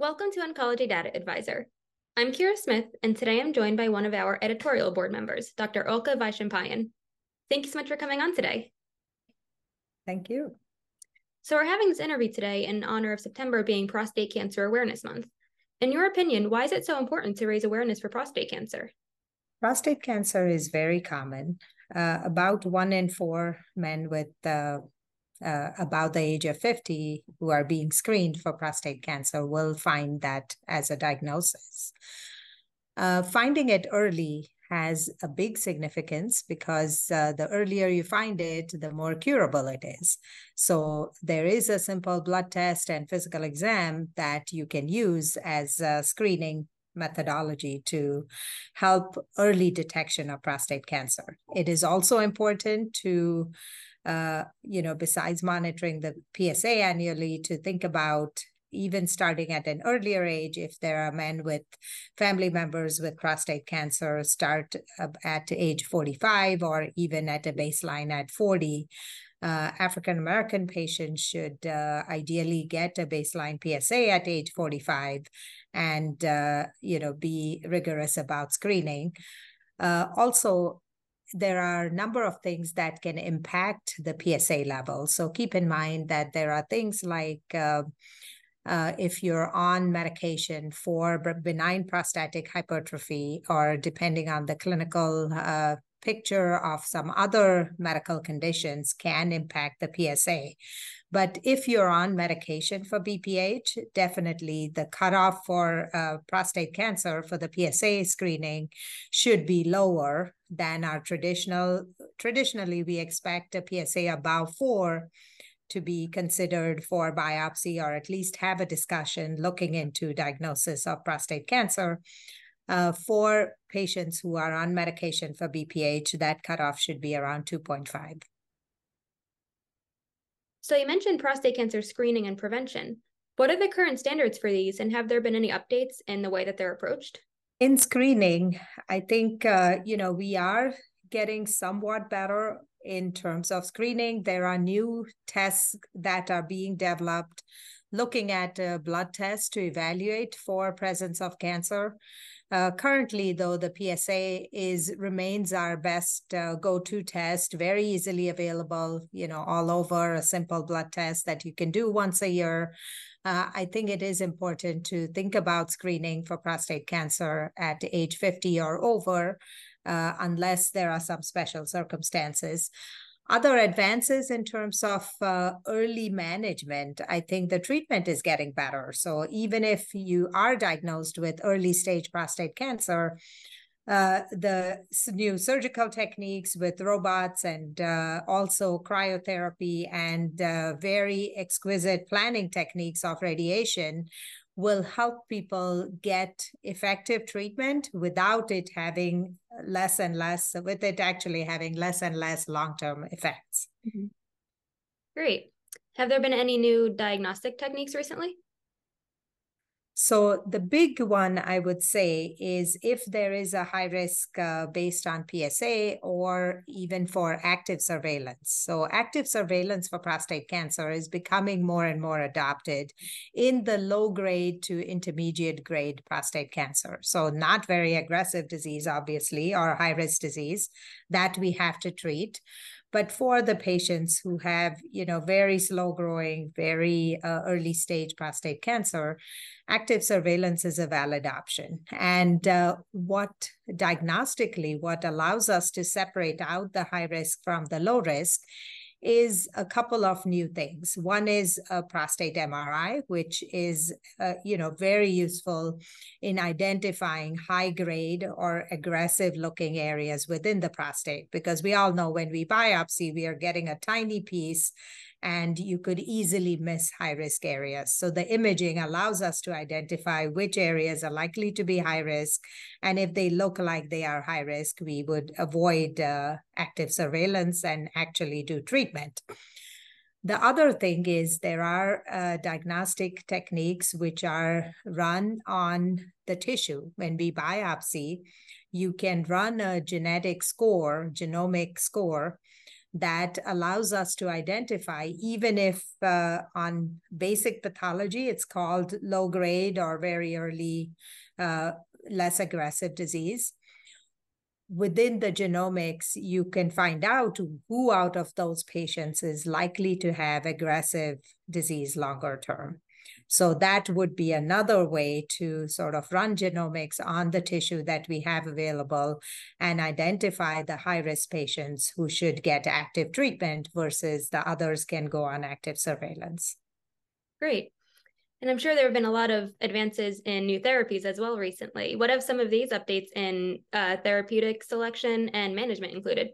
Welcome to Oncology Data Advisor. I'm Kira Smith, and today I'm joined by one of our editorial board members, Dr. Ulka Vaishampayan. Thank you so much for coming on today. Thank you. So, we're having this interview today in honor of September being Prostate Cancer Awareness Month. In your opinion, why is it so important to raise awareness for prostate cancer? Prostate cancer is very common. Uh, about one in four men with uh, uh, about the age of 50 who are being screened for prostate cancer will find that as a diagnosis. Uh, finding it early has a big significance because uh, the earlier you find it, the more curable it is. So there is a simple blood test and physical exam that you can use as a screening methodology to help early detection of prostate cancer. It is also important to uh, you know, besides monitoring the PSA annually, to think about even starting at an earlier age, if there are men with family members with prostate cancer, start at age 45 or even at a baseline at 40. Uh, African American patients should uh, ideally get a baseline PSA at age 45 and, uh, you know, be rigorous about screening. Uh, also, there are a number of things that can impact the PSA level. So keep in mind that there are things like uh, uh, if you're on medication for benign prostatic hypertrophy, or depending on the clinical uh, picture of some other medical conditions, can impact the PSA. But if you're on medication for BPH, definitely the cutoff for uh, prostate cancer for the PSA screening should be lower than our traditional. Traditionally, we expect a PSA above four to be considered for biopsy or at least have a discussion looking into diagnosis of prostate cancer. Uh, for patients who are on medication for BPH, that cutoff should be around 2.5. So you mentioned prostate cancer screening and prevention. What are the current standards for these, and have there been any updates in the way that they're approached? In screening, I think uh, you know we are getting somewhat better in terms of screening. There are new tests that are being developed looking at a blood tests to evaluate for presence of cancer. Uh, currently, though, the PSA is remains our best uh, go-to test, very easily available, you know, all over. A simple blood test that you can do once a year. Uh, I think it is important to think about screening for prostate cancer at age 50 or over, uh, unless there are some special circumstances other advances in terms of uh, early management, I think the treatment is getting better. So even if you are diagnosed with early stage prostate cancer, uh, the new surgical techniques with robots and uh, also cryotherapy and uh, very exquisite planning techniques of radiation will help people get effective treatment without it having less and less, with it actually having less and less long term effects. Mm-hmm. Great. Have there been any new diagnostic techniques recently? So the big one I would say is if there is a high risk uh, based on PSA or even for active surveillance. So active surveillance for prostate cancer is becoming more and more adopted in the low grade to intermediate grade prostate cancer. So not very aggressive disease, obviously, or high risk disease that we have to treat but for the patients who have you know very slow growing very uh, early stage prostate cancer active surveillance is a valid option. And uh, what diagnostically what allows us to separate out the high risk from the low risk is a couple of new things. One is a prostate MRI, which is, uh, you know, very useful in identifying high grade or aggressive looking areas within the prostate, because we all know when we biopsy, we are getting a tiny piece and you could easily miss high risk areas. So the imaging allows us to identify which areas are likely to be high risk. And if they look like they are high risk, we would avoid uh, active surveillance and actually do treatment. The other thing is there are uh, diagnostic techniques which are run on the tissue. When we biopsy, you can run a genetic score, genomic score, that allows us to identify, even if uh, on basic pathology, it's called low grade or very early, uh, less aggressive disease. Within the genomics, you can find out who out of those patients is likely to have aggressive disease longer term. So that would be another way to sort of run genomics on the tissue that we have available and identify the high risk patients who should get active treatment versus the others can go on active surveillance. Great. And I'm sure there have been a lot of advances in new therapies as well recently. What have some of these updates in uh, therapeutic selection and management included?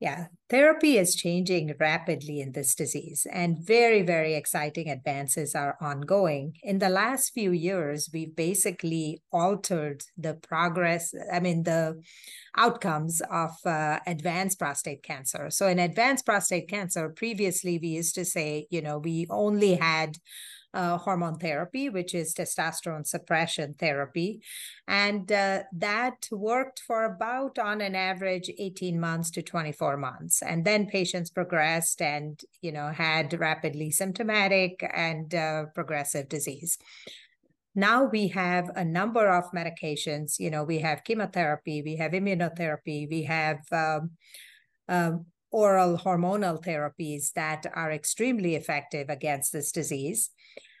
Yeah, therapy is changing rapidly in this disease, and very, very exciting advances are ongoing. In the last few years, we've basically altered the progress, I mean, the outcomes of uh, advanced prostate cancer. So, in advanced prostate cancer, previously we used to say, you know, we only had uh, hormone therapy, which is testosterone suppression therapy. And uh, that worked for about, on an average, 18 months to 24 months. And then patients progressed and, you know, had rapidly symptomatic and uh, progressive disease. Now we have a number of medications. You know, we have chemotherapy, we have immunotherapy, we have um, um, oral hormonal therapies that are extremely effective against this disease.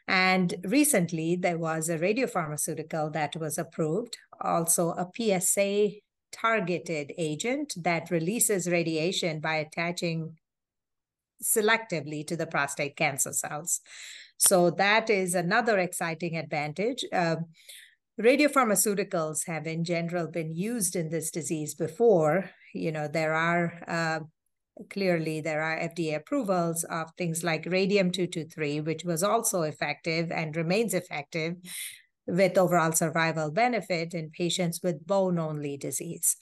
And recently, there was a radiopharmaceutical that was approved, also a PSA targeted agent that releases radiation by attaching selectively to the prostate cancer cells. So that is another exciting advantage. Uh, radiopharmaceuticals have in general been used in this disease before. You know, there are uh, clearly there are FDA approvals of things like radium 223, which was also effective and remains effective with overall survival benefit in patients with bone only disease.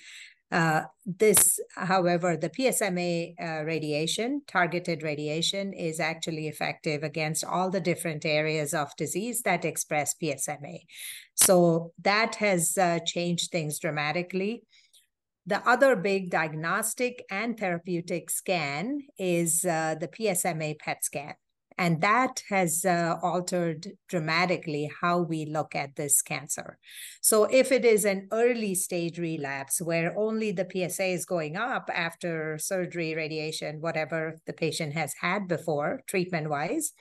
Uh, this, however, the PSMA uh, radiation, targeted radiation, is actually effective against all the different areas of disease that express PSMA. So that has uh, changed things dramatically. The other big diagnostic and therapeutic scan is uh, the PSMA PET scan. And that has uh, altered dramatically how we look at this cancer. So, if it is an early stage relapse where only the PSA is going up after surgery, radiation, whatever the patient has had before, treatment wise,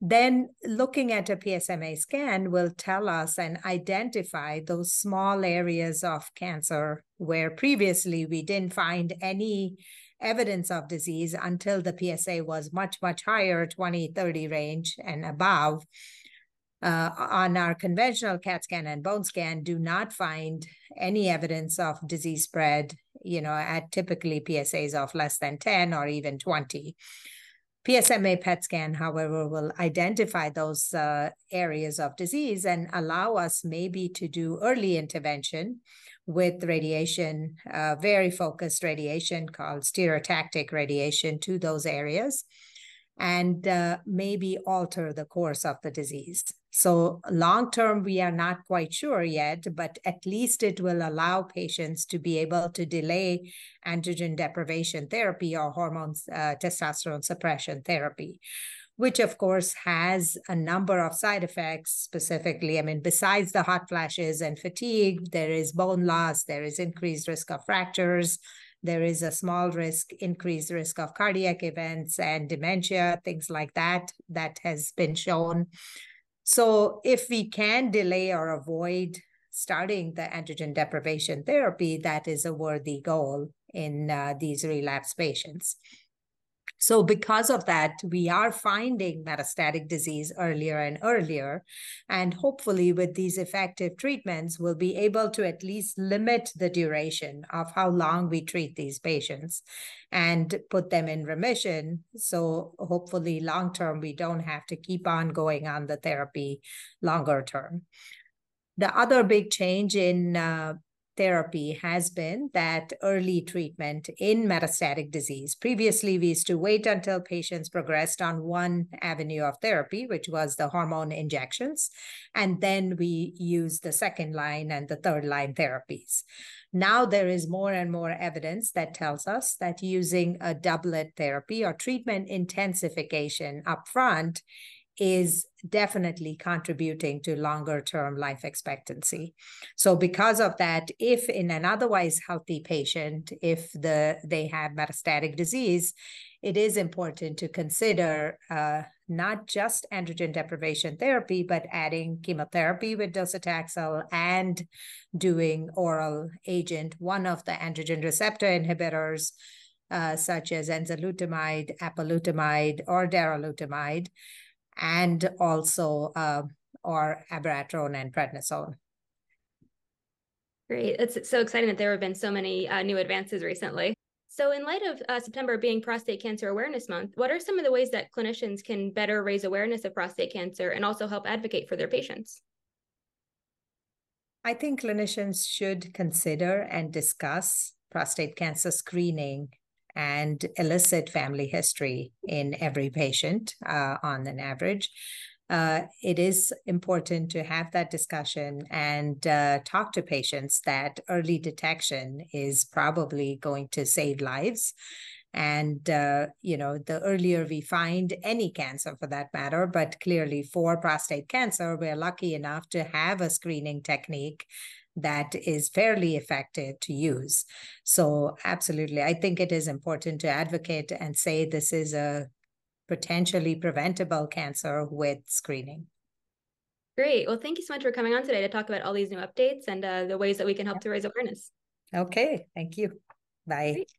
then looking at a PSMA scan will tell us and identify those small areas of cancer where previously we didn't find any evidence of disease until the PSA was much, much higher, 20, 30 range and above. Uh, on our conventional CAT scan and bone scan, do not find any evidence of disease spread, you know, at typically PSAs of less than 10 or even 20. PSMA PET scan, however, will identify those uh, areas of disease and allow us maybe to do early intervention with radiation, uh, very focused radiation called stereotactic radiation to those areas and uh, maybe alter the course of the disease. So, long term, we are not quite sure yet, but at least it will allow patients to be able to delay androgen deprivation therapy or hormones, uh, testosterone suppression therapy which of course has a number of side effects specifically. I mean, besides the hot flashes and fatigue, there is bone loss, there is increased risk of fractures, there is a small risk, increased risk of cardiac events and dementia, things like that, that has been shown. So if we can delay or avoid starting the androgen deprivation therapy, that is a worthy goal in uh, these relapse patients. So, because of that, we are finding metastatic disease earlier and earlier. And hopefully, with these effective treatments, we'll be able to at least limit the duration of how long we treat these patients and put them in remission. So, hopefully, long term, we don't have to keep on going on the therapy longer term. The other big change in uh, therapy has been that early treatment in metastatic disease. Previously, we used to wait until patients progressed on one avenue of therapy, which was the hormone injections, and then we use the second line and the third line therapies. Now there is more and more evidence that tells us that using a doublet therapy or treatment intensification upfront is definitely contributing to longer term life expectancy. So because of that, if in an otherwise healthy patient, if the they have metastatic disease, it is important to consider uh, not just androgen deprivation therapy, but adding chemotherapy with docetaxel and doing oral agent, one of the androgen receptor inhibitors, uh, such as enzalutamide, apalutamide, or darolutamide, and also uh, or abiraterone and prednisone. Great. It's so exciting that there have been so many uh, new advances recently. So, in light of uh, September being Prostate Cancer Awareness Month, what are some of the ways that clinicians can better raise awareness of prostate cancer and also help advocate for their patients? I think clinicians should consider and discuss prostate cancer screening and elicit family history in every patient uh, on an average. Uh, it is important to have that discussion and uh, talk to patients that early detection is probably going to save lives. And, uh, you know, the earlier we find any cancer for that matter, but clearly for prostate cancer, we're lucky enough to have a screening technique that is fairly effective to use. So, absolutely, I think it is important to advocate and say this is a potentially preventable cancer with screening. Great. Well, thank you so much for coming on today to talk about all these new updates and uh, the ways that we can help to raise awareness. Okay. Thank you. Bye. Great.